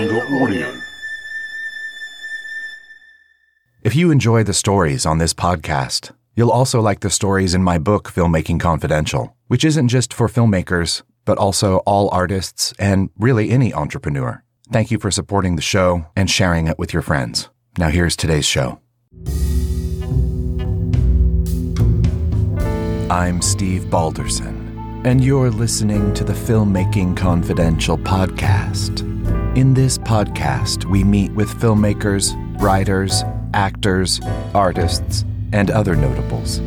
Manga Audio. If you enjoy the stories on this podcast, you'll also like the stories in my book, Filmmaking Confidential, which isn't just for filmmakers, but also all artists and really any entrepreneur. Thank you for supporting the show and sharing it with your friends. Now, here's today's show. I'm Steve Balderson, and you're listening to the Filmmaking Confidential podcast. In this podcast, we meet with filmmakers, writers, actors, artists, and other notables.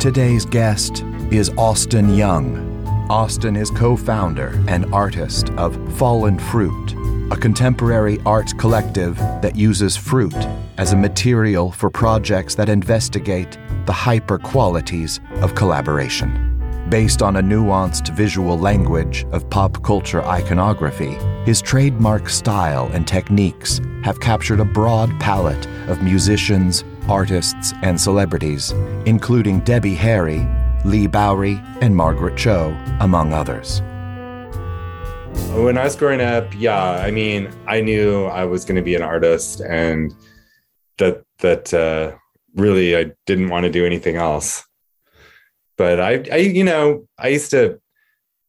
Today's guest is Austin Young. Austin is co founder and artist of Fallen Fruit, a contemporary art collective that uses fruit as a material for projects that investigate the hyper qualities of collaboration. Based on a nuanced visual language of pop culture iconography, his trademark style and techniques have captured a broad palette of musicians, artists, and celebrities, including Debbie Harry, Leigh Bowery, and Margaret Cho, among others. When I was growing up, yeah, I mean, I knew I was going to be an artist and that that uh, really I didn't want to do anything else. But I, I, you know, I used to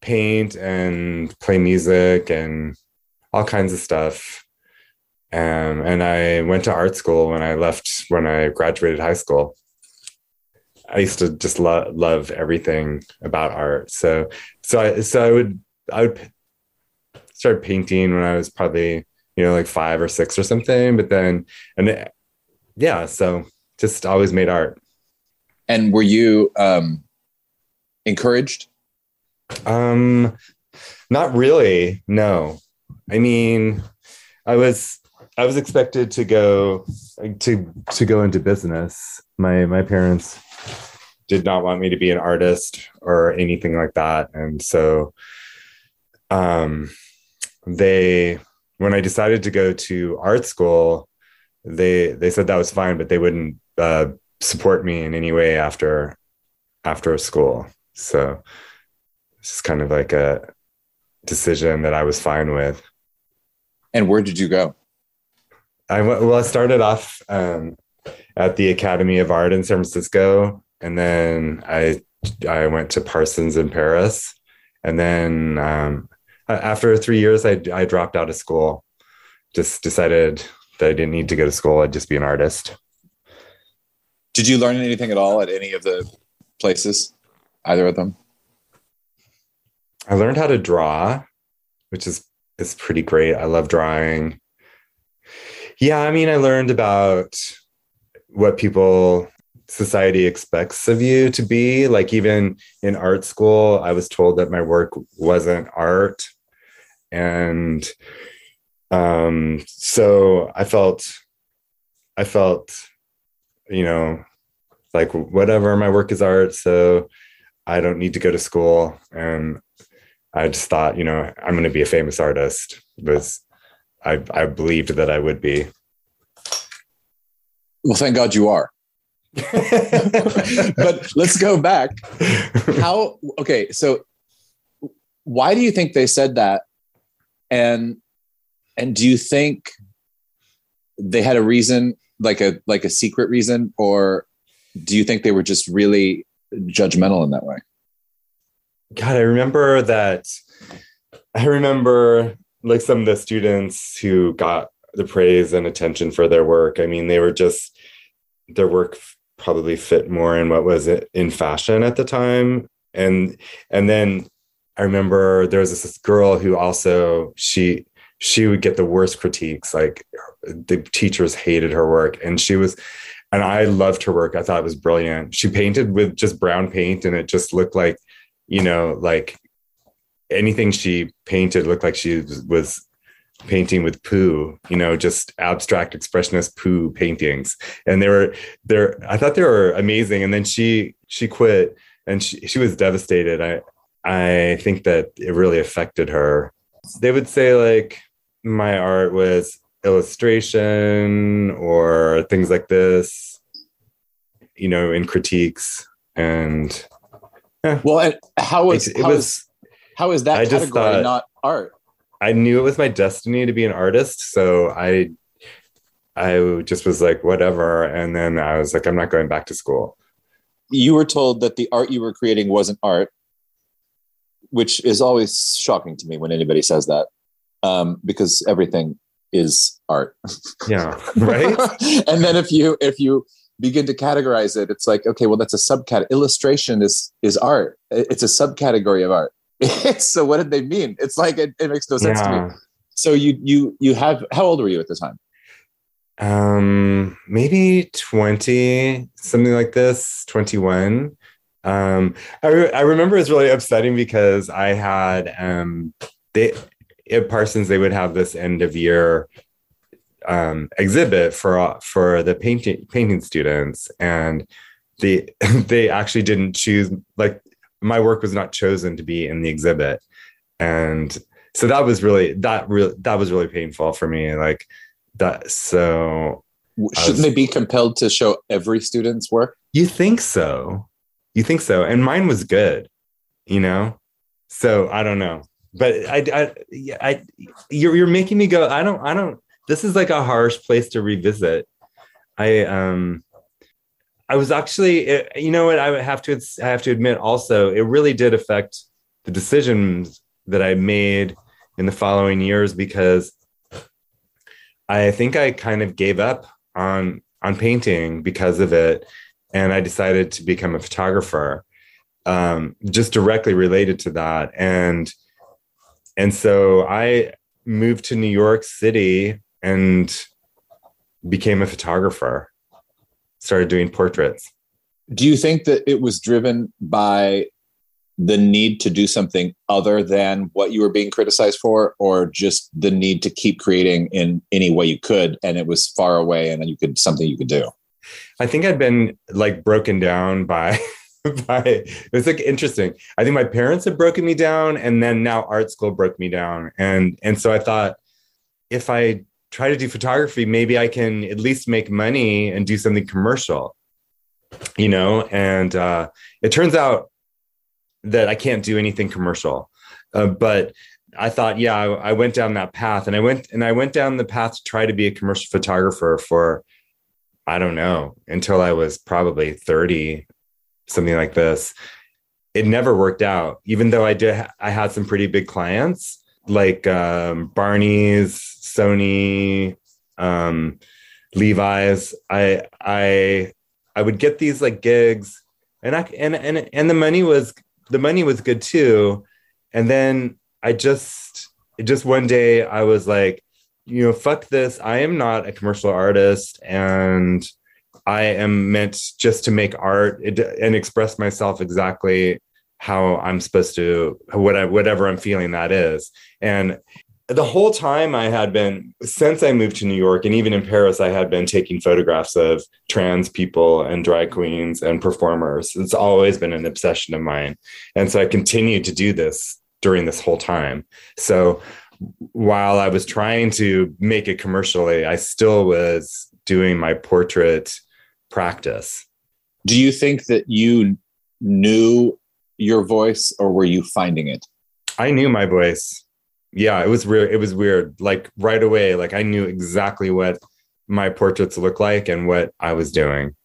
paint and play music and all kinds of stuff. Um, and I went to art school when I left when I graduated high school. I used to just lo- love everything about art. So, so I, so I would, I would start painting when I was probably, you know, like five or six or something. But then, and it, yeah, so just always made art. And were you um, encouraged? Um, not really. No, I mean, I was I was expected to go to to go into business. My my parents did not want me to be an artist or anything like that, and so um, they when I decided to go to art school, they they said that was fine, but they wouldn't uh, support me in any way after after school. So it's kind of like a decision that I was fine with. And where did you go? I went, well, I started off um, at the Academy of Art in San Francisco, and then I I went to Parsons in Paris, and then um, after three years, I I dropped out of school. Just decided that I didn't need to go to school. I'd just be an artist. Did you learn anything at all at any of the places? Either of them? I learned how to draw, which is is pretty great. I love drawing. Yeah, I mean, I learned about what people society expects of you to be. Like even in art school, I was told that my work wasn't art. And um so I felt I felt you know like whatever my work is art so I don't need to go to school. And I just thought, you know, I'm going to be a famous artist because I, I believed that I would be. Well, thank God you are. but let's go back. How, okay, so why do you think they said that? And, and do you think they had a reason, like a, like a secret reason, or do you think they were just really judgmental in that way. God, I remember that. I remember like some of the students who got the praise and attention for their work. I mean, they were just their work probably fit more in what was in fashion at the time, and and then I remember there was this girl who also she she would get the worst critiques. Like the teachers hated her work, and she was and I loved her work. I thought it was brilliant. She painted with just brown paint and it just looked like, you know, like anything she painted looked like she was painting with poo, you know, just abstract expressionist poo paintings. And they were they're I thought they were amazing. And then she she quit and she, she was devastated. I I think that it really affected her. They would say like my art was illustration or things like this, you know, in critiques. And yeah. well, and how is, it, it how was, is, how is that I category thought, not art? I knew it was my destiny to be an artist. So I, I just was like, whatever. And then I was like, I'm not going back to school. You were told that the art you were creating wasn't art, which is always shocking to me when anybody says that, um, because everything is art. Yeah. Right. and then if you if you begin to categorize it, it's like, okay, well, that's a subcat. Illustration is is art. It's a subcategory of art. so what did they mean? It's like it, it makes no sense yeah. to me. So you you you have how old were you at the time? Um, maybe 20, something like this, 21. Um, I, re- I remember it was really upsetting because I had um they at Parsons they would have this end of year um, exhibit for for the painting painting students, and the they actually didn't choose like my work was not chosen to be in the exhibit, and so that was really that real that was really painful for me. Like that, so shouldn't was, they be compelled to show every student's work? You think so? You think so? And mine was good, you know. So I don't know, but I, I, I, you're you're making me go. I don't, I don't this is like a harsh place to revisit. I um I was actually you know what I have to I have to admit also it really did affect the decisions that I made in the following years because I think I kind of gave up on on painting because of it and I decided to become a photographer um, just directly related to that and and so I moved to New York City and became a photographer, started doing portraits. Do you think that it was driven by the need to do something other than what you were being criticized for, or just the need to keep creating in any way you could, and it was far away and you could something you could do? I think I'd been like broken down by it was like interesting. I think my parents had broken me down, and then now art school broke me down, and and so I thought if I try to do photography, maybe I can at least make money and do something commercial, you know? And uh, it turns out that I can't do anything commercial. Uh, but I thought, yeah, I, I, went down that path and I went and I went down the path to try to be a commercial photographer for, I don't know, until I was probably 30, something like this. It never worked out, even though I did, I had some pretty big clients like um, Barney's, Sony, um, Levi's. I I I would get these like gigs, and I and and and the money was the money was good too. And then I just just one day I was like, you know, fuck this. I am not a commercial artist, and I am meant just to make art and express myself exactly how I'm supposed to whatever I'm feeling that is. And the whole time I had been since I moved to New York and even in Paris, I had been taking photographs of trans people and drag queens and performers. It's always been an obsession of mine. And so I continued to do this during this whole time. So while I was trying to make it commercially, I still was doing my portrait practice. Do you think that you knew your voice or were you finding it? I knew my voice. Yeah, it was weird. It was weird. Like right away, like I knew exactly what my portraits look like and what I was doing.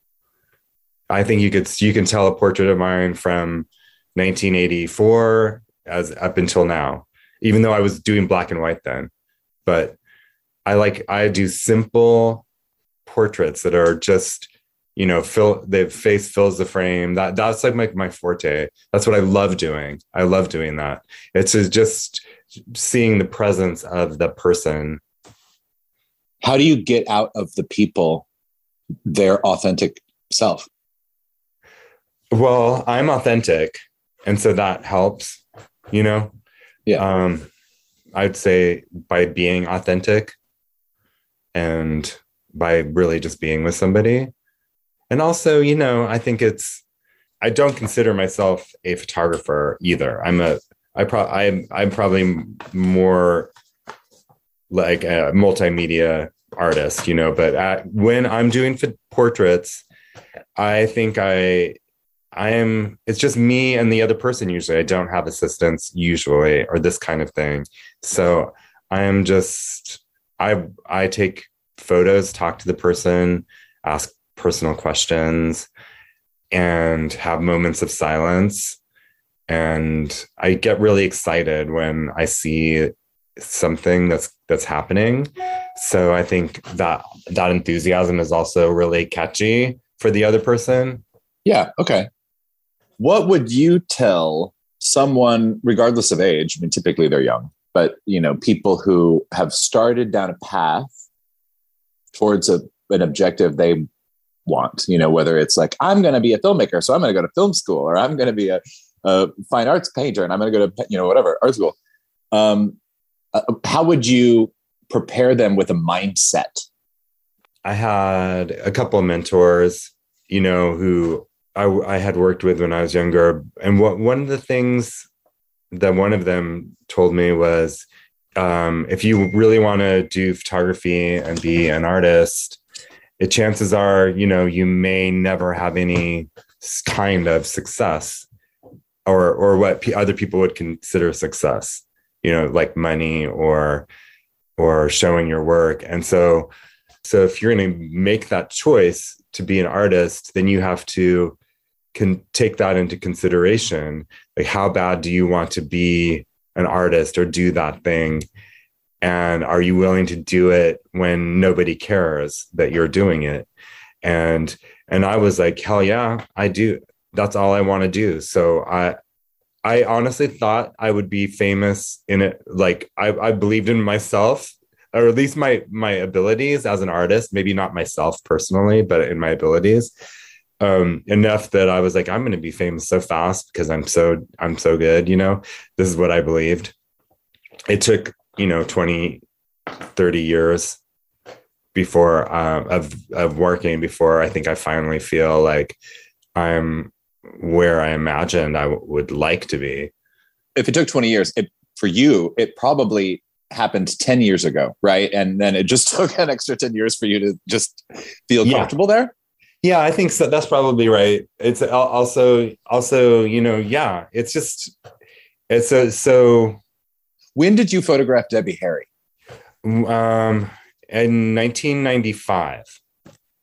I think you could you can tell a portrait of mine from 1984 as up until now, even though I was doing black and white then. But I like I do simple portraits that are just you know fill the face fills the frame. That that's like my, my forte. That's what i love doing. I love doing that. It's just seeing the presence of the person. How do you get out of the people their authentic self? Well i'm authentic and so that helps you know? Yeah. Um i'd say by being authentic and by really just being with somebody and also you know i think it's i don't consider myself a photographer either i'm a i pro i'm i'm probably more like a multimedia artist you know but at, when i'm doing portraits i think i I'm it's just me and the other person usually. I don't have assistants usually or this kind of thing. So I am just I I take photos, talk to the person, ask personal questions and have moments of silence and I get really excited when I see something that's that's happening. So I think that that enthusiasm is also really catchy for the other person. Yeah, okay what would you tell someone, regardless of age? I mean, typically they're young, but you know, people who have started down a path towards a, an objective they want. You know, whether it's like I'm going to be a filmmaker, so I'm going to go to film school, or I'm going to be a, a, fine arts painter, and I'm going to go to you know whatever art school. Um, uh, how would you prepare them with a mindset? I had a couple of mentors, you know, who I, I had worked with when I was younger. And what one of the things that one of them told me was um, if you really want to do photography and be an artist, it, chances are, you know, you may never have any kind of success or or what p- other people would consider success, you know, like money or or showing your work. And so so if you're going to make that choice to be an artist, then you have to can take that into consideration like how bad do you want to be an artist or do that thing and are you willing to do it when nobody cares that you're doing it and and i was like hell yeah i do that's all i want to do so i i honestly thought i would be famous in it like i i believed in myself or at least my my abilities as an artist maybe not myself personally but in my abilities um, enough that I was like, I'm going to be famous so fast because I'm so I'm so good. You know, this is what I believed. It took you know 20, 30 years before um, of of working before I think I finally feel like I'm where I imagined I w- would like to be. If it took 20 years, it, for you, it probably happened 10 years ago, right? And then it just took an extra 10 years for you to just feel yeah. comfortable there. Yeah, I think so. That's probably right. It's also also you know yeah. It's just it's a, so. When did you photograph Debbie Harry? Um, in 1995.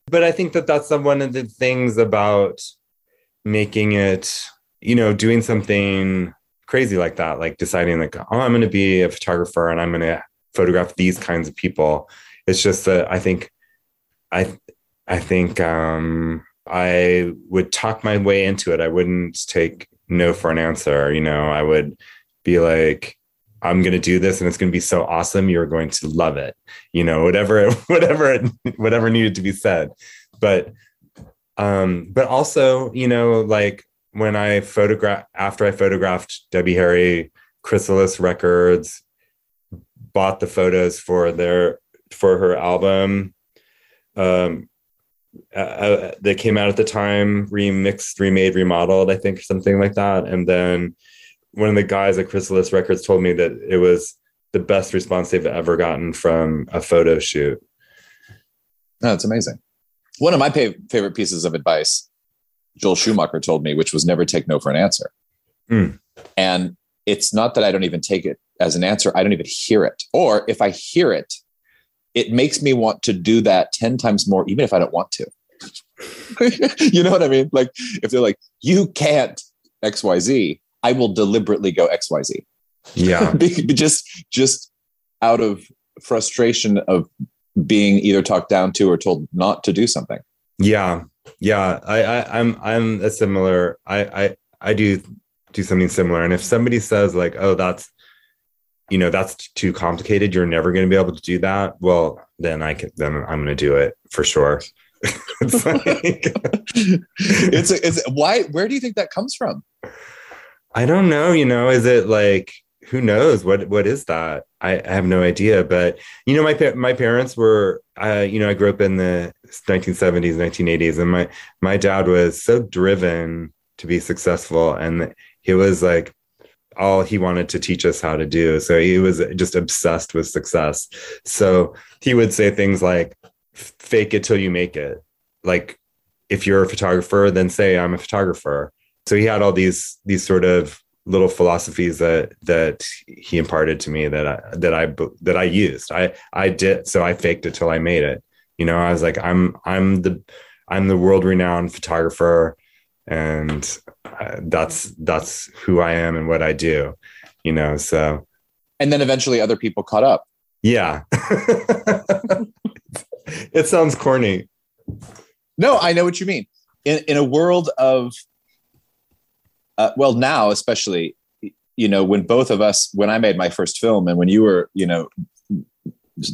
But I think that that's one of the things about making it, you know, doing something crazy like that, like deciding like, oh, I'm going to be a photographer and I'm going to photograph these kinds of people. It's just that I think I I think um, I would talk my way into it. I wouldn't take no for an answer. You know, I would be like, I'm going to do this and it's going to be so awesome. You're going to love it. You know, whatever, whatever, whatever needed to be said. But, um, but also, you know, like when I photograph after I photographed Debbie Harry, Chrysalis Records bought the photos for their, for her album. Um, uh, uh, that came out at the time, remixed, remade, remodeled, I think, something like that. And then one of the guys at Chrysalis Records told me that it was the best response they've ever gotten from a photo shoot. That's amazing. One of my pa- favorite pieces of advice Joel Schumacher told me, which was never take no for an answer. Mm. And it's not that I don't even take it as an answer, I don't even hear it. Or if I hear it, it makes me want to do that 10 times more, even if I don't want to. you know what I mean? Like if they're like, you can't XYZ, I will deliberately go XYZ. Yeah. just just out of frustration of being either talked down to or told not to do something. Yeah. Yeah. I, I I'm I'm a similar I I I do do something similar. And if somebody says like, oh, that's you know that's too complicated you're never going to be able to do that well then i can then i'm going to do it for sure it's like it's, a, it's why where do you think that comes from i don't know you know is it like who knows what what is that i, I have no idea but you know my my parents were uh, you know i grew up in the 1970s 1980s and my my dad was so driven to be successful and he was like all he wanted to teach us how to do. So he was just obsessed with success. So he would say things like, fake it till you make it. Like, if you're a photographer, then say I'm a photographer. So he had all these these sort of little philosophies that that he imparted to me that I that I that I used. I I did so I faked it till I made it. You know, I was like I'm I'm the I'm the world renowned photographer and uh, that's that's who I am and what I do. You know, so and then eventually other people caught up. Yeah. it sounds corny. No, I know what you mean. In in a world of uh, well, now especially, you know, when both of us, when I made my first film, and when you were, you know,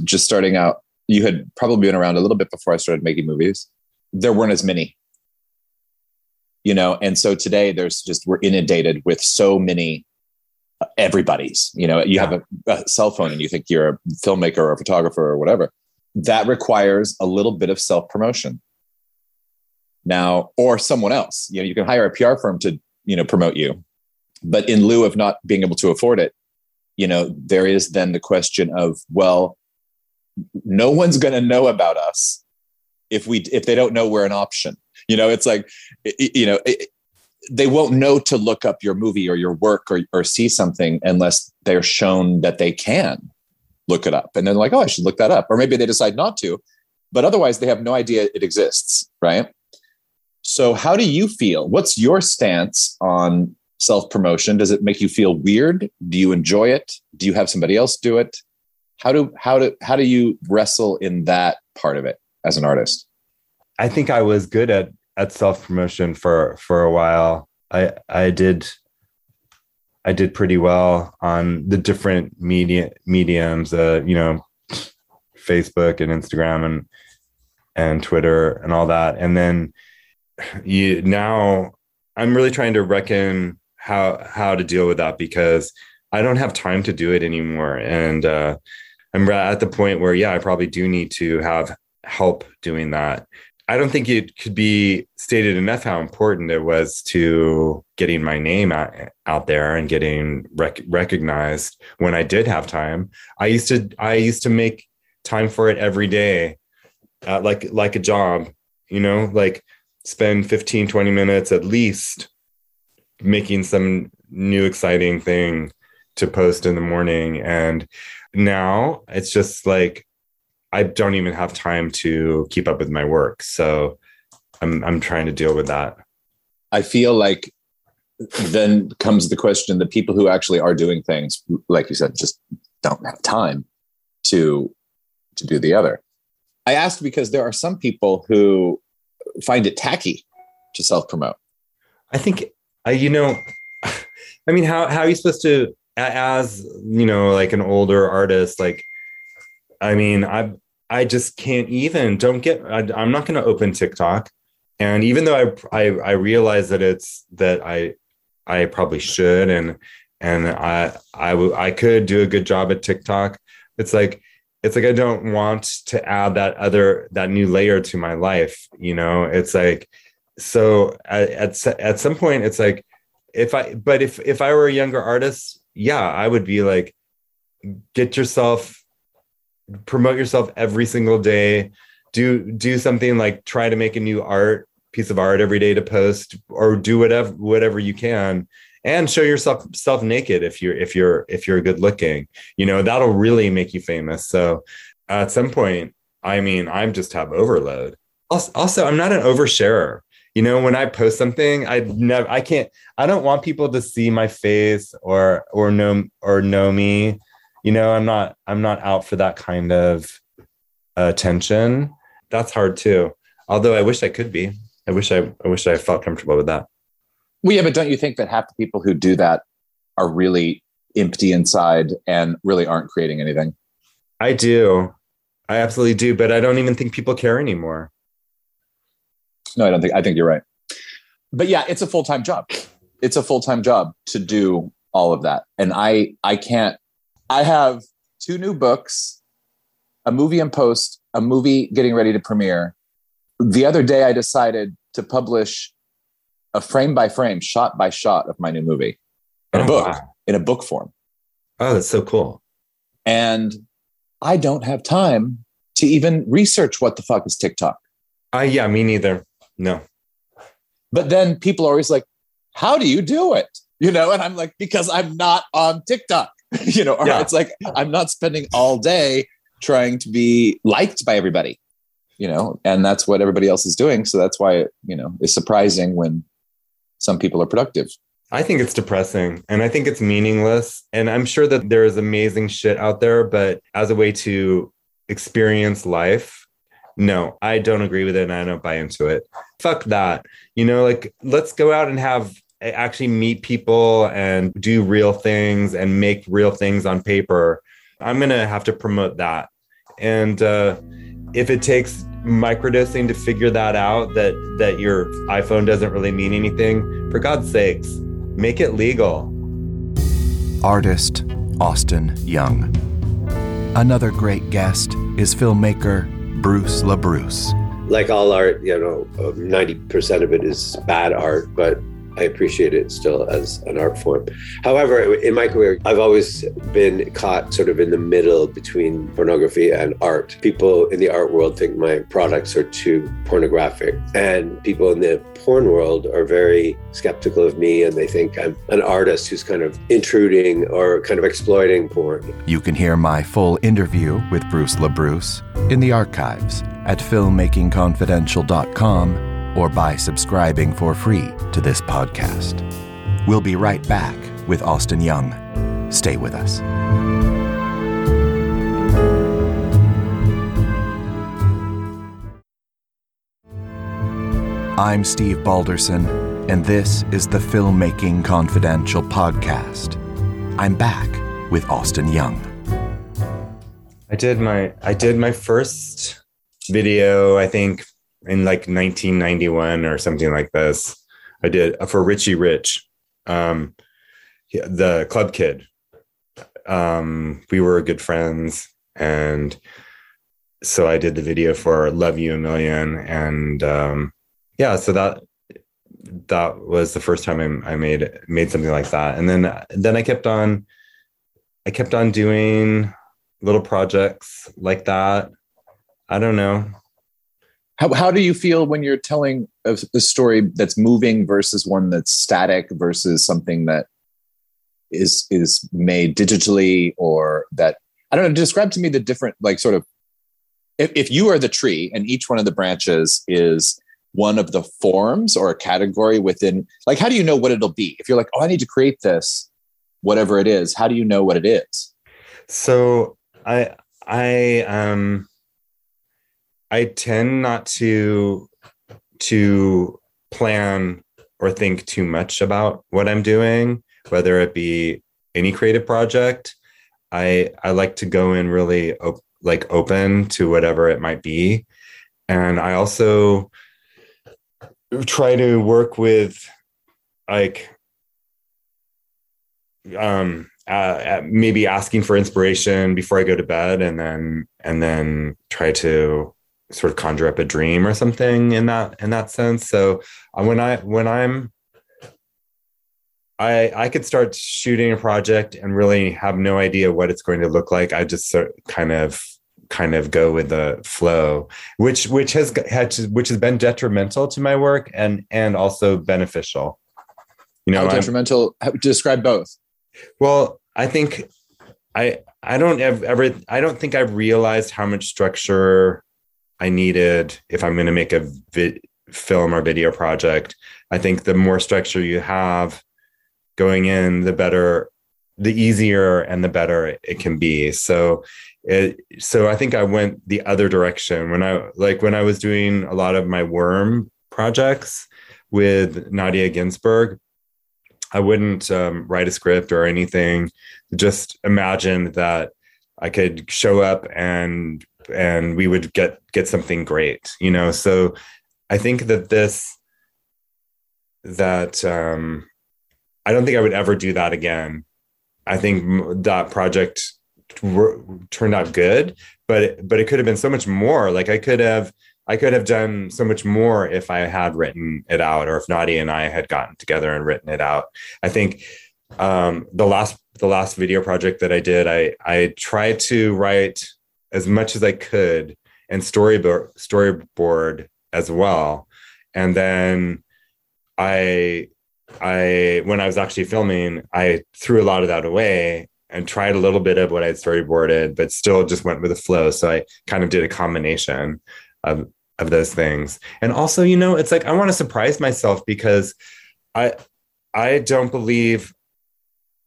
just starting out, you had probably been around a little bit before I started making movies. There weren't as many, you know, and so today there's just we're inundated with so many uh, everybody's. You know, you have a, a cell phone and you think you're a filmmaker or a photographer or whatever. That requires a little bit of self promotion now or someone else you know you can hire a pr firm to you know promote you. But in lieu of not being able to afford it you know there is then the question of well no one's going to know about us if we if they don't know we're an option. You know it's like you know it, they won't know to look up your movie or your work or, or see something unless they're shown that they can look it up. And they're like oh i should look that up. Or maybe they decide not to but otherwise they have no idea it exists right so, how do you feel? What's your stance on self promotion? Does it make you feel weird? Do you enjoy it? Do you have somebody else do it? How do how do how do you wrestle in that part of it as an artist? I think I was good at at self promotion for for a while. I I did I did pretty well on the different media mediums, uh, you know, Facebook and Instagram and and Twitter and all that. And then you now I'm really trying to reckon how how to deal with that because I don't have time to do it anymore, and uh, I'm at the point where yeah, I probably do need to have help doing that. I don't think it could be stated enough how important it was to getting my name out, out there and getting rec- recognized when I did have time. I used to I used to make time for it every day, uh, like like a job, you know, like spend 15 20 minutes at least making some new exciting thing to post in the morning. And now it's just like i don't even have time to keep up with my work. So i'm i'm trying to deal with that. I feel like then comes the question that people who actually are doing things like you said just don't have time to to do the other. I asked because there are some people who find it tacky to self promote. I think, uh, you know, I mean, how, how are you supposed to, as, you know, like an older artist, like, I mean, I, I just can't even, don't get, I, I'm not going to open TikTok. And even though I, I, I realize that it's, that I, I probably should, and, and I, I, w- I could do a good job at TikTok. It's like, it's like I don't want to add that other that new layer to my life. You know, it's like so at at, at some point it's like if I but if if I were a younger artist, yeah, I would be like get yourself promote yourself every single day do do something like try to make a new art piece of art every day to post or do whatever whatever you can and show yourself self naked if you're if you're if you're good looking you know that'll really make you famous. So at some point i mean i'm just have overload. Also, also i'm not an oversharer. You know when i post something i never i can't i don't want people to see my face or or know or know me. You know i'm not i'm not out for that kind of attention. That's hard too. Although i wish i could be. I wish i i wish i felt comfortable with that well, yeah, but don't you think that half the people who do that are really empty inside and really aren't creating anything? I do. I absolutely do, but I don't even think people care anymore. No, I don't think I think you're right. But yeah, it's a full-time job. It's a full-time job to do all of that. And I I can't I have two new books, a movie in post, a movie getting ready to premiere. The other day I decided to publish a frame by frame, shot by shot of my new movie in oh, a book, wow. in a book form. Oh, that's so cool. And I don't have time to even research what the fuck is TikTok. Uh, yeah, me neither. No. But then people are always like, how do you do it? You know, and I'm like, because I'm not on TikTok, you know, or Yeah. it's like I'm not spending all day trying to be liked by everybody, you know, and that's what everybody else is doing. So that's why it, you know, is surprising when some people are productive. I think it's depressing and I think it's meaningless. And I'm sure that there is amazing shit out there, but as a way to experience life, no, I don't agree with it and I don't buy into it. Fuck that. You know, like let's go out and have actually meet people and do real things and make real things on paper. I'm going to have to promote that. And uh, if it takes microdosing to figure that out that that your iPhone doesn't really mean anything, for God's sakes, make it legal. Artist Austin Young. Another great guest is filmmaker Bruce LaBruce. like all art, you know, um, ninety percent of it is bad art, but I appreciate it still as an art form. However, in my career, I've always been caught sort of in the middle between pornography and art. People in the art world think my products are too pornographic, and people in the porn world are very skeptical of me, and they think I'm an artist who's kind of intruding or kind of exploiting porn. You can hear my full interview with Bruce LaBruce in the archives at filmmakingconfidential.com or by subscribing for free to this podcast. We'll be right back with Austin Young. Stay with us. I'm Steve Balderson, and this is the Filmmaking Confidential podcast. I'm back with Austin Young. I did my I did my first video, I think in like 1991 or something like this. I did uh, for Richie Rich, um, the club kid. Um, we were good friends, and so I did the video for "Love You a Million," and um, yeah, so that that was the first time I, I made made something like that, and then then I kept on, I kept on doing little projects like that. I don't know. How, how do you feel when you're telling a, a story that's moving versus one that's static versus something that is is made digitally or that I don't know. Describe to me the different like sort of if, if you are the tree and each one of the branches is one of the forms or a category within like how do you know what it'll be if you're like oh I need to create this whatever it is how do you know what it is So I I um I tend not to to plan or think too much about what I'm doing, whether it be any creative project. I I like to go in really op- like open to whatever it might be, and I also try to work with like um uh, maybe asking for inspiration before I go to bed, and then and then try to sort of conjure up a dream or something in that in that sense. So uh, when I when I'm I I could start shooting a project and really have no idea what it's going to look like. I just sort kind of kind of go with the flow, which which has had which has been detrimental to my work and and also beneficial. You know, how detrimental how, describe both well, I think I I don't ev- ever I don't think I've realized how much structure I needed if I'm going to make a vi- film or video project. I think the more structure you have going in, the better, the easier and the better it can be. So it so I think I went the other direction when I like when I was doing a lot of my worm projects with Nadya Ginsburg. I wouldn't um, write a script or anything. Just imagine that I could show up and and we would get get something great, you know. So I think that this that um, I don't think I would ever do that again. I think that project wor- turned out good, but but it could have been so much more. Like I could have I could have done so much more if I had written it out, or if Nadya and I had gotten together and written it out. I think um, the last the last video project that I did, I I tried to write as much as I could and storyboard storyboard as well, and then I I when I was actually filming, I threw a lot of that away and tried a little bit of what I'd storyboarded, but still just went with the flow. So I kind of did a combination of of those things. And also, you know, it's like I want to surprise myself because I I don't believe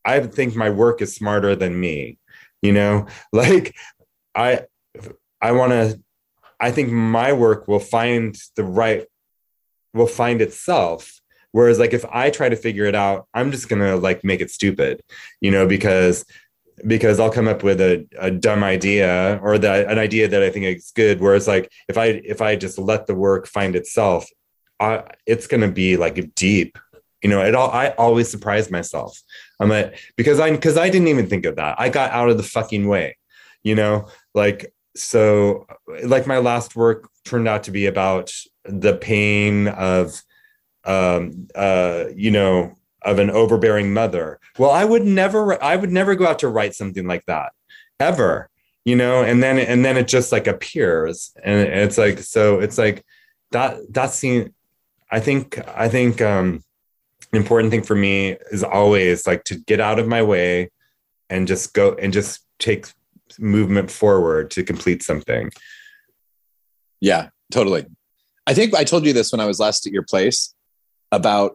I think my work is smarter than me. You know, like I I want to I think my work will find the right will find itself. Whereas like if i try to figure it out i'm just gonna like make it stupid you know because because i'll come up with a, a dumb idea or that an idea that i think is good. Whereas like if i if i just let the work find itself I, it's gonna be like deep. You know it all i always surprise myself. I'm like because i because i didn't even think of that. I got out of the fucking way you know like so like my last work turned out to be about the pain of um uh you know of an overbearing mother. Well i would never i would never go out to write something like that ever you know and then and then it just like appears. And it's like so it's like that that scene i think i think um important thing for me is always like to get out of my way and just go and just take movement forward to complete something Yeah, totally. I think I told you this when I was last at your place about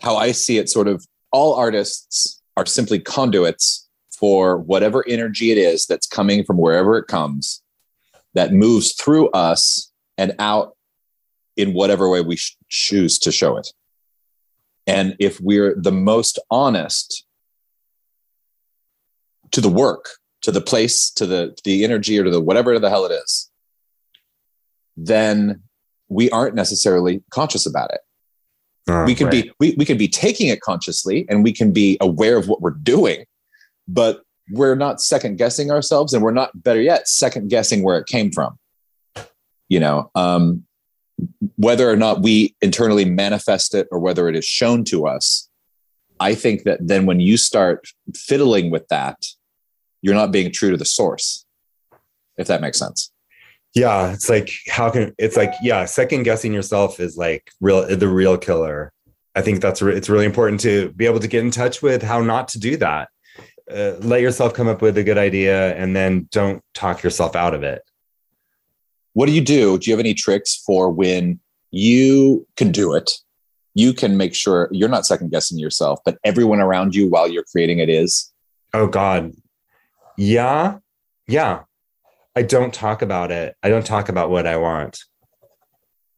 how I see it sort of all artists are simply conduits for whatever energy it is that's coming from wherever it comes that moves through us and out in whatever way we sh- choose to show it. And if we're the most honest to the work, to the place, to the to the energy, or to the whatever the hell it is, then we aren't necessarily conscious about it. Oh, we can right. be we, we can be taking it consciously and we can be aware of what we're doing, but we're not second guessing ourselves and we're not better yet second guessing where it came from. You know, um, whether or not we internally manifest it or whether it is shown to us, I think that then when you start fiddling with that, you're not being true to the source, if that makes sense. yeah it's like how can it's like yeah second guessing yourself is like real the real killer i think that's re- it's really important to be able to get in touch with how not to do that uh, let yourself come up with a good idea and then don't talk yourself out of it What do you do? Do you have any tricks for when you can do it? You can make sure you're not second guessing yourself, but everyone around you while you're creating it is. oh god yeah yeah. I don't talk about it. I don't talk about what i want.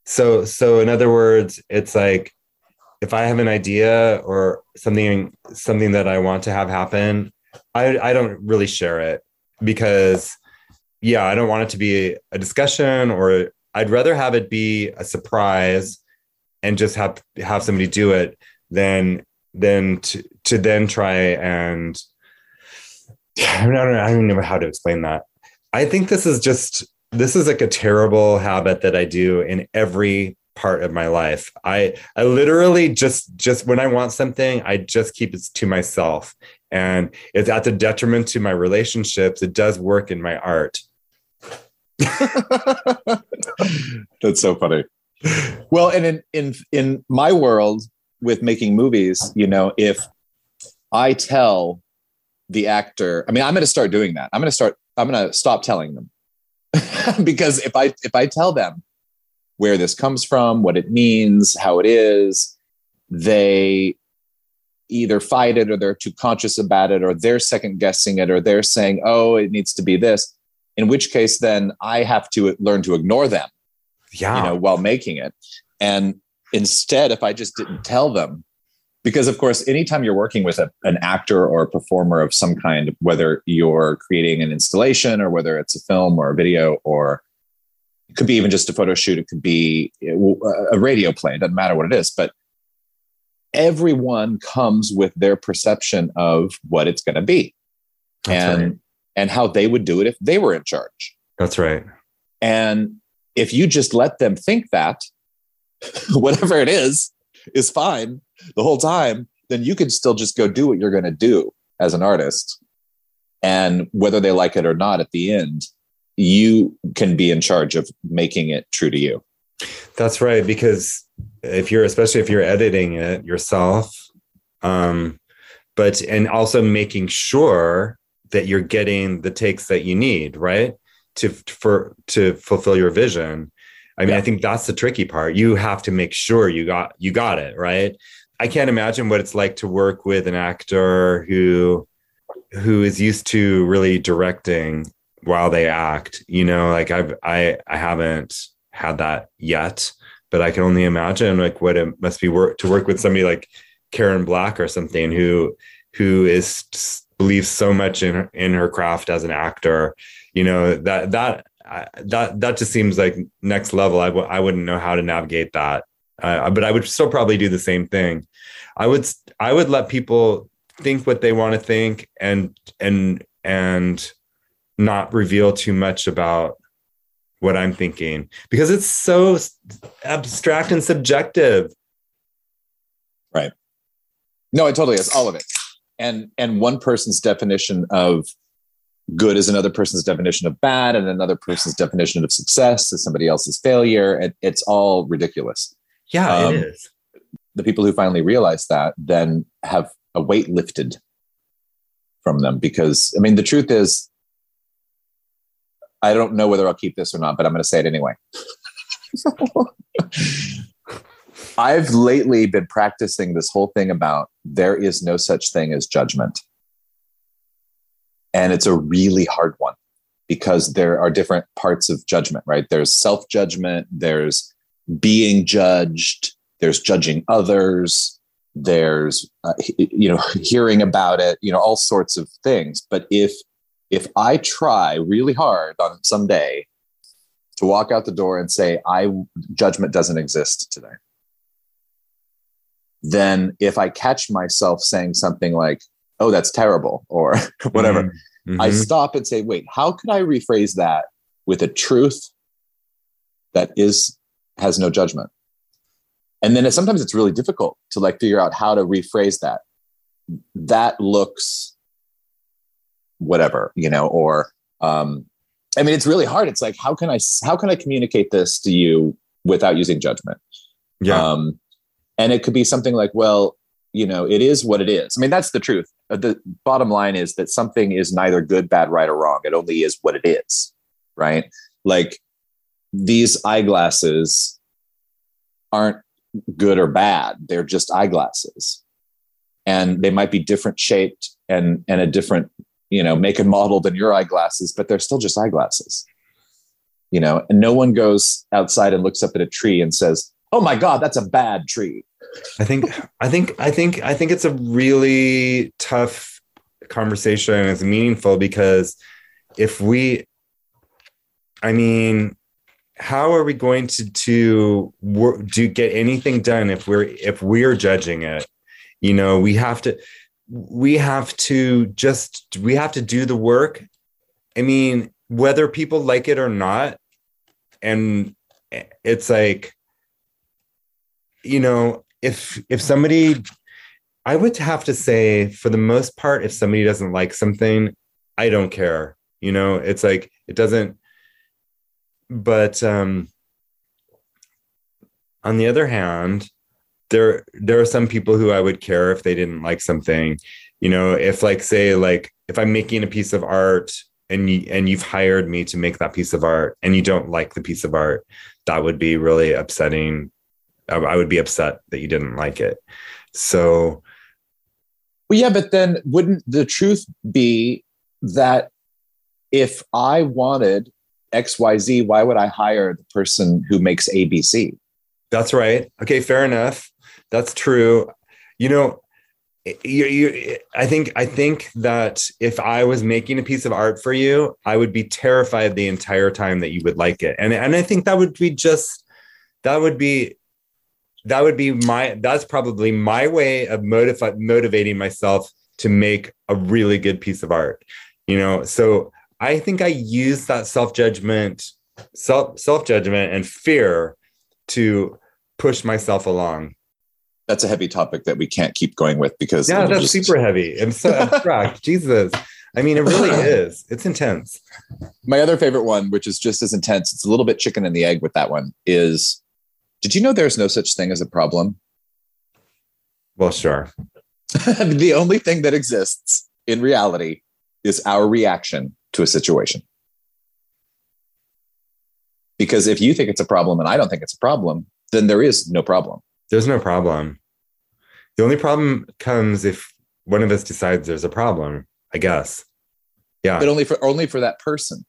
So so in other words it's like if i have an idea or something something that i want to have happen i i don't really share it because yeah i don't want it to be a discussion or i'd rather have it be a surprise and just have have somebody do it than than to, to then try and I don't, know, I don't even know how to explain that. I think this is just this is like a terrible habit that I do in every part of my life. I I literally just just when I want something, I just keep it to myself. And it's at the detriment to my relationships. It does work in my art. That's so funny. Well, and in in in my world with making movies, you know, if I tell the actor, I mean, I'm going to start doing that. I'm going to start. I'm going to stop telling them because if I if I tell them where this comes from, what it means, how it is, they either fight it or they're too conscious about it or they're second guessing it or they're saying, "Oh, it needs to be this." In which case, then I have to learn to ignore them Yeah. you know, while making it. And instead, if I just didn't tell them, because of course, anytime you're working with a, an actor or a performer of some kind, whether you're creating an installation or whether it's a film or a video or it could be even just a photo shoot, it could be eh, a radio play, it doesn't matter what it is, but everyone comes with their perception of what it's going to be That's and right. and how they would do it if they were in charge. That's right. And if you just let them think that, whatever it is, is fine the whole time, then you can still just go do what you're going to do as an artist. And whether they like it or not at the end, you can be in charge of making it true to you. That's right. Because if you're especially if you're editing it yourself um but and also making sure that you're getting the takes that you need right to for to fulfill your vision i mean yeah. i think that's the tricky part you have to make sure you got you got it right i can't imagine what it's like to work with an actor who who is used to really directing while they act you know like i've i i haven't had that yet but i can only imagine like what it must be work to work with somebody like karen black or something who who is believes so much in her, in her craft as an actor you know that that that that just seems like next level. I w- I wouldn't know how to navigate that. Uh, but i would still probably do the same thing i would i would let people think what they want to think and and and not reveal too much about what i'm thinking because it's so abstract and subjective. Right. No it totally is all of it. And and one person's definition of good is another person's definition of bad and another person's definition of success is somebody else's failure. It, it's all ridiculous. Yeah um, it is the people who finally realize that then have a weight lifted from them because i mean the truth is i don't know whether i'll keep this or not but i'm going to say it anyway I've lately been practicing this whole thing about there is no such thing as judgment. And it's a really hard one because there are different parts of judgment, right? There's self judgment, there's being judged, there's judging others, there's uh, you know hearing about it, you know all sorts of things. But if if I try really hard on some day to walk out the door and say I judgment doesn't exist today then if I catch myself saying something like, oh, that's terrible, or whatever, mm-hmm. I stop and say, wait, how could I rephrase that with a truth that is has no judgment? And then sometimes it's really difficult to like figure out how to rephrase that. That looks whatever, you know, or um, I mean, it's really hard. It's like, how can I how can I communicate this to you without using judgment? Yeah. Um, and it could be something like, well, you know, it is what it is. I mean, that's the truth. Uh, the bottom line is that something is neither good, bad, right, or wrong. It only is what it is, right? Like these eyeglasses aren't good or bad. They're just eyeglasses. And they might be different shaped and and a different, you know, make and model than your eyeglasses, but they're still just eyeglasses. You know, and no one goes outside and looks up at a tree and says, oh my god that's a bad tree i think i think i think i think it's a really tough conversation it's meaningful because if we i mean how are we going to to work, do get anything done if we're if we're judging it you know we have to we have to just we have to do the work i mean whether people like it or not and it's like you know, if if somebody I would have to say for the most part if somebody doesn't like something, I don't care. You know, it's like it doesn't but um on the other hand, there there are some people who I would care if they didn't like something. You know, if like say like if I'm making a piece of art and you and you've hired me to make that piece of art and you don't like the piece of art, that would be really upsetting I would be upset that you didn't like it. So, well, yeah, but then wouldn't the truth be that if I wanted XYZ, why would I hire the person who makes ABC? That's right. Okay, fair enough. That's true. You know, you, you, I think I think that if I was making a piece of art for you, I would be terrified the entire time that you would like it, and and I think that would be just that would be that would be my that's probably my way of motiv- motivating myself to make a really good piece of art you know so i think i use that self-judgment self self-judgment and fear to push myself along. That's a heavy topic that we can't keep going with because yeah that's just... super heavy. And so abstract. Jesus. I mean it really is. It's intense. My other favorite one which is just as intense it's a little bit chicken and the egg with that one is Did you know there's no such thing as a problem? Well, sure. the only thing that exists in reality is our reaction to a situation. Because if you think it's a problem and I don't think it's a problem, then there is no problem. There's no problem. The only problem comes if one of us decides there's a problem, I guess. Yeah. But only for only for that person.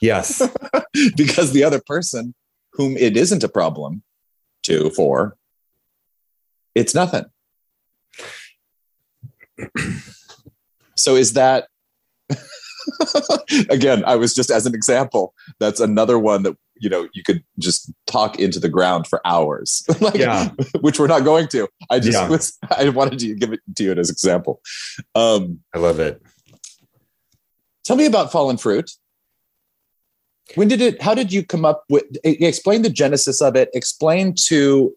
Yes. because the other person whom it isn't a problem to for it's nothing. so is that again i was just as an example that's another one that you know you could just talk into the ground for hours like, Yeah. which we're not going to i just Yeah. was i wanted to give it to you as example um I love it. tell me about fallen fruit when did it how did you come up with explain the genesis of it explain to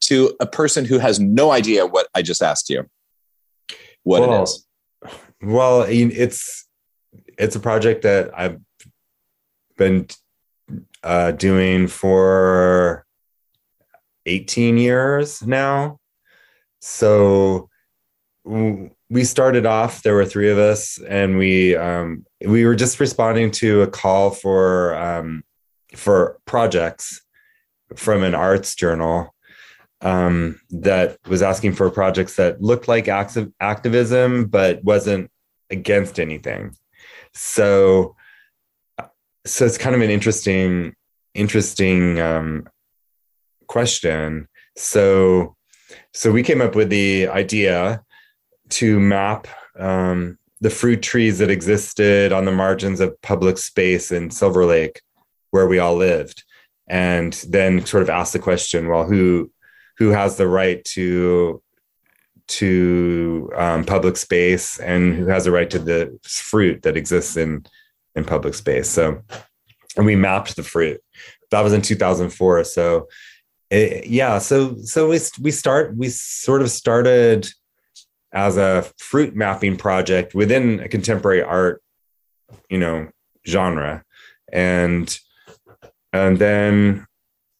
to a person who has no idea what i just asked you what it Well, is Well, it's it's a project that I've been uh, doing for 18 years now. So we started off. There were three of us, and we um, we were just responding to a call for um, for projects from an arts journal um, that was asking for projects that looked like active activism but wasn't against anything. So, so it's kind of an interesting, interesting um, question. So, so we came up with the idea to map um, the fruit trees that existed on the margins of public space in Silver Lake, where we all lived, and then sort of ask the question: Well, who who has the right to to um, public space and who has a right to the fruit that exists in in public space. So and we mapped the fruit. That was in 2004 so it, yeah so so we we start we sort of started as a fruit mapping project within a contemporary art you know genre. And and then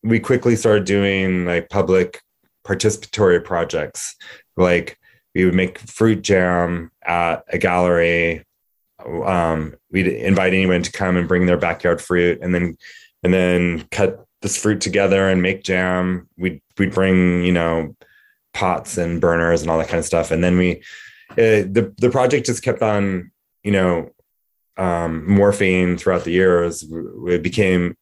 we quickly started doing like public participatory projects. Like we would make fruit jam at a gallery. Um, we'd invite anyone to come and bring their backyard fruit and then and then cut this fruit together and make jam. We'd we'd bring you know pots and burners and all that kind of stuff. And then we uh, the the project just kept on you know um, morphing throughout the years. It became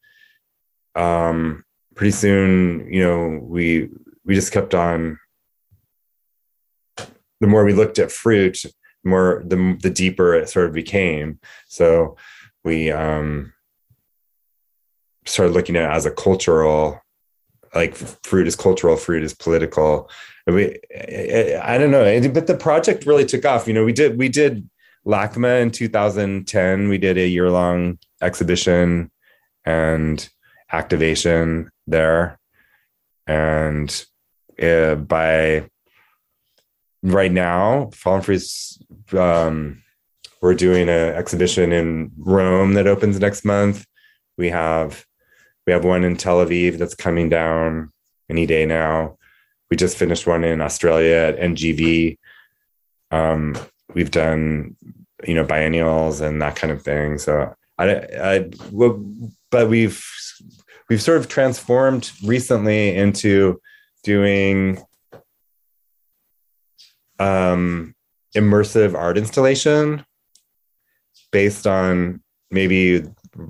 um, pretty soon you know we we just kept on the more we looked at fruit the more the the deeper it sort of became. So we um started looking at it as a cultural like fruit is cultural fruit is political. We I, I don't know but the project really took off. You know we did we did LACMA in 2010 we did a year long exhibition and activation there. And uh, by right now fallen fruits um, we're doing an exhibition in rome that opens next month. We have we have one in tel aviv that's coming down any day now. We just finished one in australia at ngv um, we've done you know biennials and that kind of thing. So i i well, but we've we've sort of transformed recently into doing um, immersive art installation based on maybe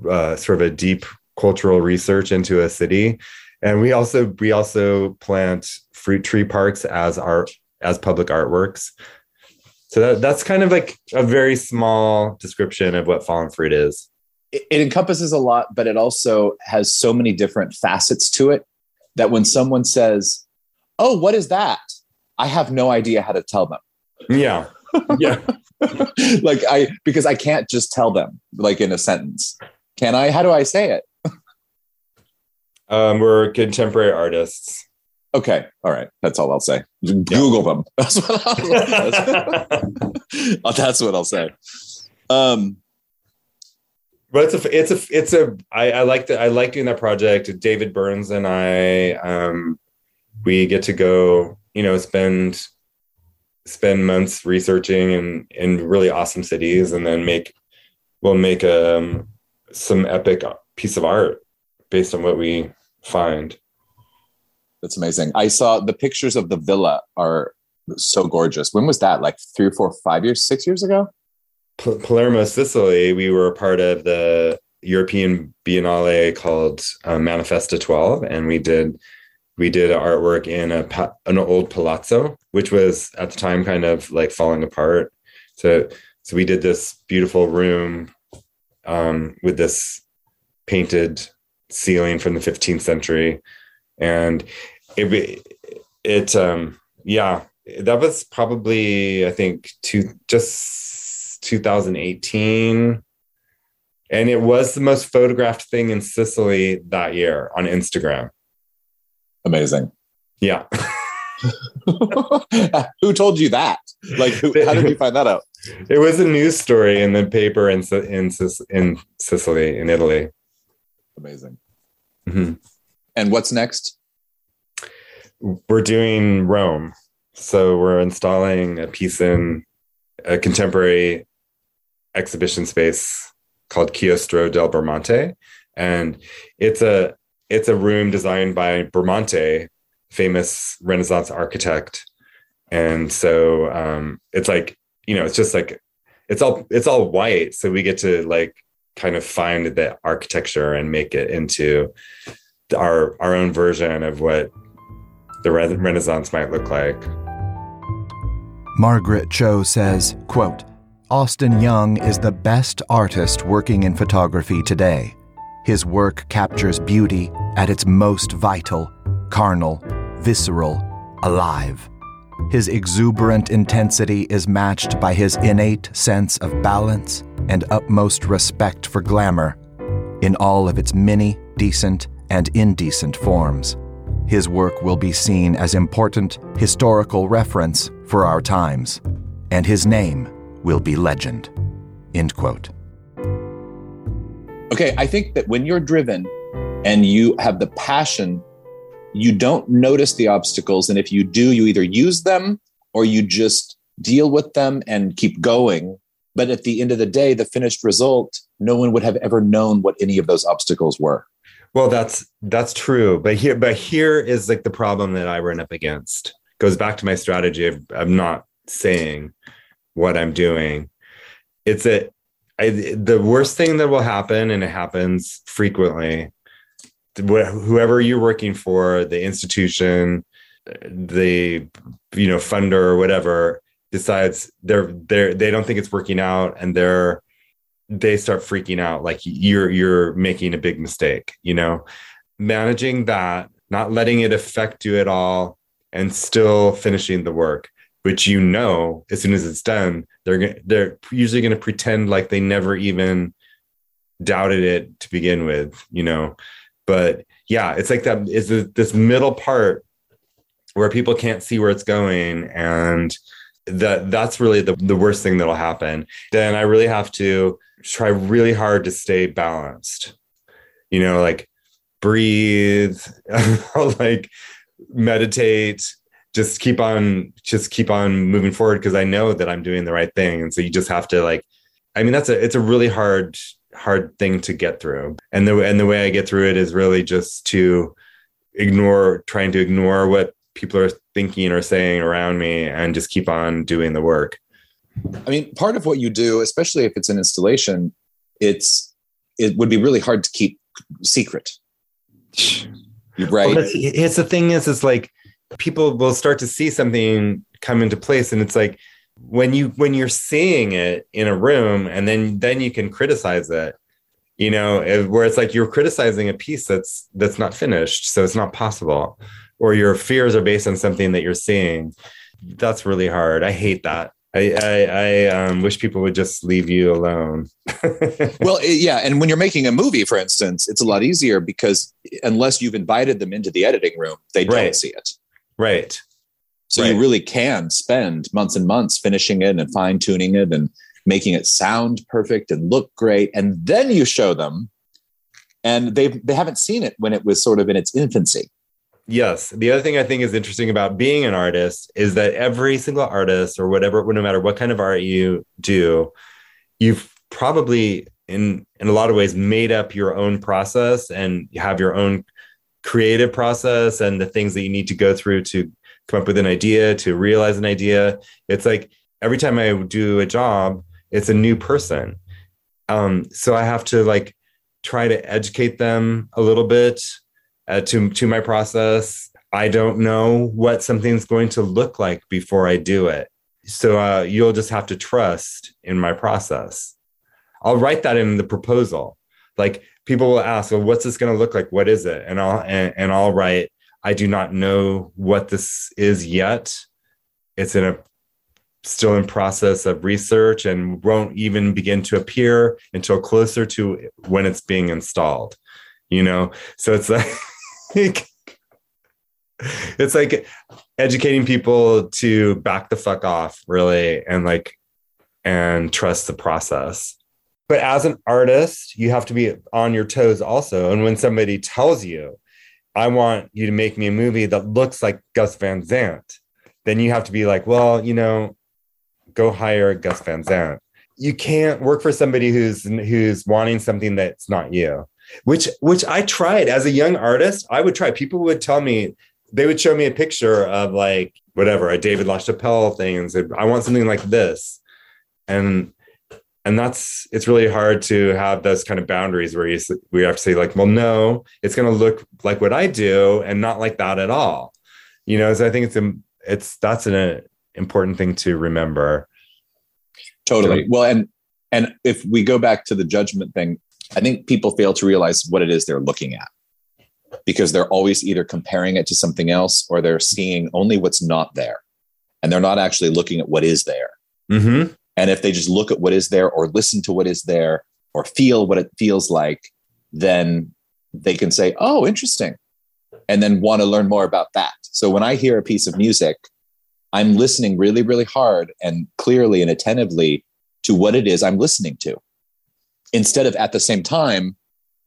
uh, sort of a deep cultural research into a city. And we also we also plant fruit tree parks as art as public artworks. So that, that's kind of like a very small description of what fallen fruit is. It, it encompasses a lot, but it also has so many different facets to it that when someone says, "Oh, what is that?" I have no idea how to tell them. yeah yeah like I because I can't just tell them like in a sentence. Can I? How do I say it? um, we're contemporary artists Okay, all right. That's all I'll say. Google them. That's what I'll, that's what I'll say. Um, but it's a it's a it's a I, I like that I like doing that project. David Burns and I um we get to go, you know, spend spend months researching in in really awesome cities and then make we'll make um some epic piece of art based on what we find. That's amazing. I saw the pictures of the villa are so gorgeous. When was that? Like three or four, five years, six years ago? Palermo, Sicily, we were a part of the European Biennale called uh, Manifesta 12, and we did we did artwork in a an old palazzo, which was at the time kind of like falling apart. So so we did this beautiful room um, with this painted ceiling from the 15th century, and it it um yeah that was probably I think two just 2018 and it was the most photographed thing in Sicily that year on Instagram. Amazing. Yeah. who told you that? Like, who, how did you find that out? It was a news story in the paper in in in Sicily, in Italy. Amazing. Mm-hmm. And what's next? We're doing Rome. So we're installing a piece in a contemporary exhibition space called Chiostro del Bramante, and it's a it's a room designed by Bramante, famous Renaissance architect, and so um, it's like you know it's just like it's all it's all white, so we get to like kind of find the architecture and make it into our our own version of what the Renaissance might look like. Margaret Cho says, quote, Austin Young is the best artist working in photography today. His work captures beauty at its most vital, carnal, visceral, alive. His exuberant intensity is matched by his innate sense of balance and utmost respect for glamour in all of its many decent and indecent forms. His work will be seen as important historical reference for our times, and his name will be legend. End quote. Okay, I think that when you're driven and you have the passion, you don't notice the obstacles. And if you do, you either use them or you just deal with them and keep going. But at the end of the day, the finished result, no one would have ever known what any of those obstacles were. Well, that's that's true, but here, but here is like the problem that I run up against. Goes back to my strategy of I'm not saying what I'm doing. It's that I, the worst thing that will happen, and it happens frequently. Whoever you're working for, the institution, the you know funder or whatever decides they're they're they don't think it's working out, and they're they start freaking out like you're you're making a big mistake you know managing that not letting it affect you at all and still finishing the work which you know as soon as it's done they're they're usually going to pretend like they never even doubted it to begin with you know but yeah it's like that is this middle part where people can't see where it's going and that that's really the, the worst thing that'll happen then i really have to try really hard to stay balanced. You know, like breathe, like meditate, just keep on just keep on moving forward because I know that I'm doing the right thing. And so you just have to like I mean that's a it's a really hard hard thing to get through. And the and the way I get through it is really just to ignore trying to ignore what people are thinking or saying around me and just keep on doing the work. I mean, part of what you do, especially if it's an installation, it's it would be really hard to keep secret. Right. Well, it's the thing is, it's like people will start to see something come into place, and it's like when you when you're seeing it in a room, and then then you can criticize it. You know, where it's like you're criticizing a piece that's that's not finished, so it's not possible, or your fears are based on something that you're seeing. That's really hard. I hate that. I, I, I um, wish people would just leave you alone. well, yeah, and when you're making a movie, for instance, it's a lot easier because unless you've invited them into the editing room, they don't see it. Right. So right. you really can spend months and months finishing it and fine tuning it and making it sound perfect and look great. And then you show them and they've, they haven't seen it when it was sort of in its infancy. Yes. The other thing I think is interesting about being an artist is that every single artist or whatever, no matter what kind of art you do, you've probably in in a lot of ways made up your own process and you have your own creative process and the things that you need to go through to come up with an idea, to realize an idea. It's like every time I do a job, it's a new person. Um, so I have to like try to educate them a little bit uh, to to my process. I don't know what something's going to look like before I do it. So uh, you'll just have to trust in my process. I'll write that in the proposal. Like people will ask, "Well, what's this going to look like? What is it?" And I'll and, and I'll write, "I do not know what this is yet. It's in a still in process of research and won't even begin to appear until closer to when it's being installed you know so it's like it's like educating people to back the fuck off really and like and trust the process but as an artist you have to be on your toes also and when somebody tells you i want you to make me a movie that looks like gus van sant then you have to be like well you know go hire Gus Van Sant. You can't work for somebody who's who's wanting something that's not you. Which which I tried as a young artist. I would try. People would tell me they would show me a picture of like whatever a David LaChapelle thing and say, "I want something like this," and and that's it's really hard to have those kind of boundaries where you we have to say like, "Well, no, it's going to look like what I do and not like that at all." You know, so I think it's it's that's an important thing to remember. Totally. So, well, and and if we go back to the judgment thing, I think people fail to realize what it is they're looking at because they're always either comparing it to something else or they're seeing only what's not there, and they're not actually looking at what is there. Mm-hmm. And if they just look at what is there, or listen to what is there, or feel what it feels like, then they can say, "Oh, interesting," and then want to learn more about that. So when I hear a piece of music I'm listening really, really hard and clearly and attentively to what it is I'm listening to. Instead of at the same time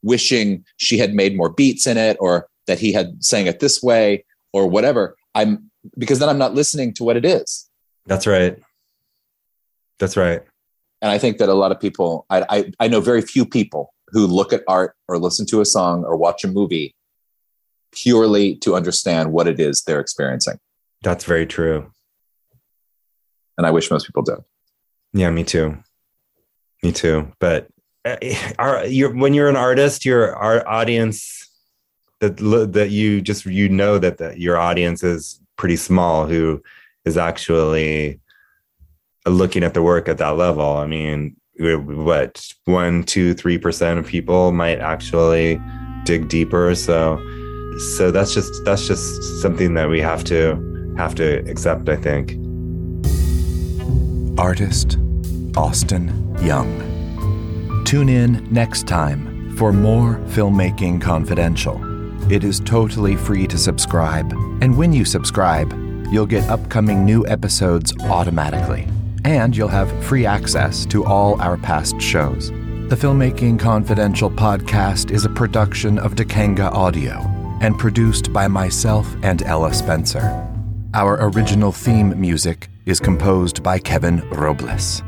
wishing she had made more beats in it or that he had sang it this way or whatever. I'm because then I'm not listening to what it is. That's right. That's right. And I think that a lot of people, I, I, I know very few people who look at art or listen to a song or watch a movie purely to understand what it is they're experiencing. That's very true and I wish most people did. Yeah, me too. Me too. But uh, are you when you're an artist, your our audience that that you just you know that the, your audience is pretty small who is actually looking at the work at that level. I mean, what one, two, three percent of people might actually dig deeper. So, so that's just that's just something that we have to have to accept. I think artist Austin Young. Tune in next time for more Filmmaking Confidential. It is totally free to subscribe, and when you subscribe, you'll get upcoming new episodes automatically, and you'll have free access to all our past shows. The Filmmaking Confidential podcast is a production of Dekanga Audio and produced by myself and Ella Spencer. Our original theme music is composed by Kevin Robles.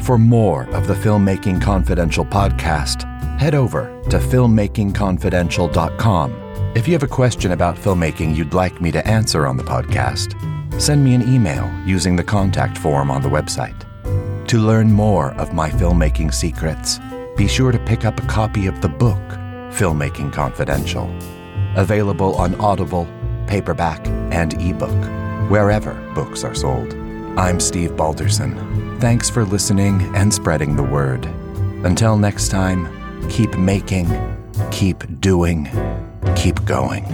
For more of the Filmmaking Confidential podcast, head over to filmmakingconfidential.com. If you have a question about filmmaking you'd like me to answer on the podcast, send me an email using the contact form on the website. To learn more of my filmmaking secrets, be sure to pick up a copy of the book, Filmmaking Confidential, available on Audible, paperback, and ebook, wherever books are sold. I'm Steve Balderson. Thanks for listening and spreading the word. Until next time, keep making, keep doing, keep going.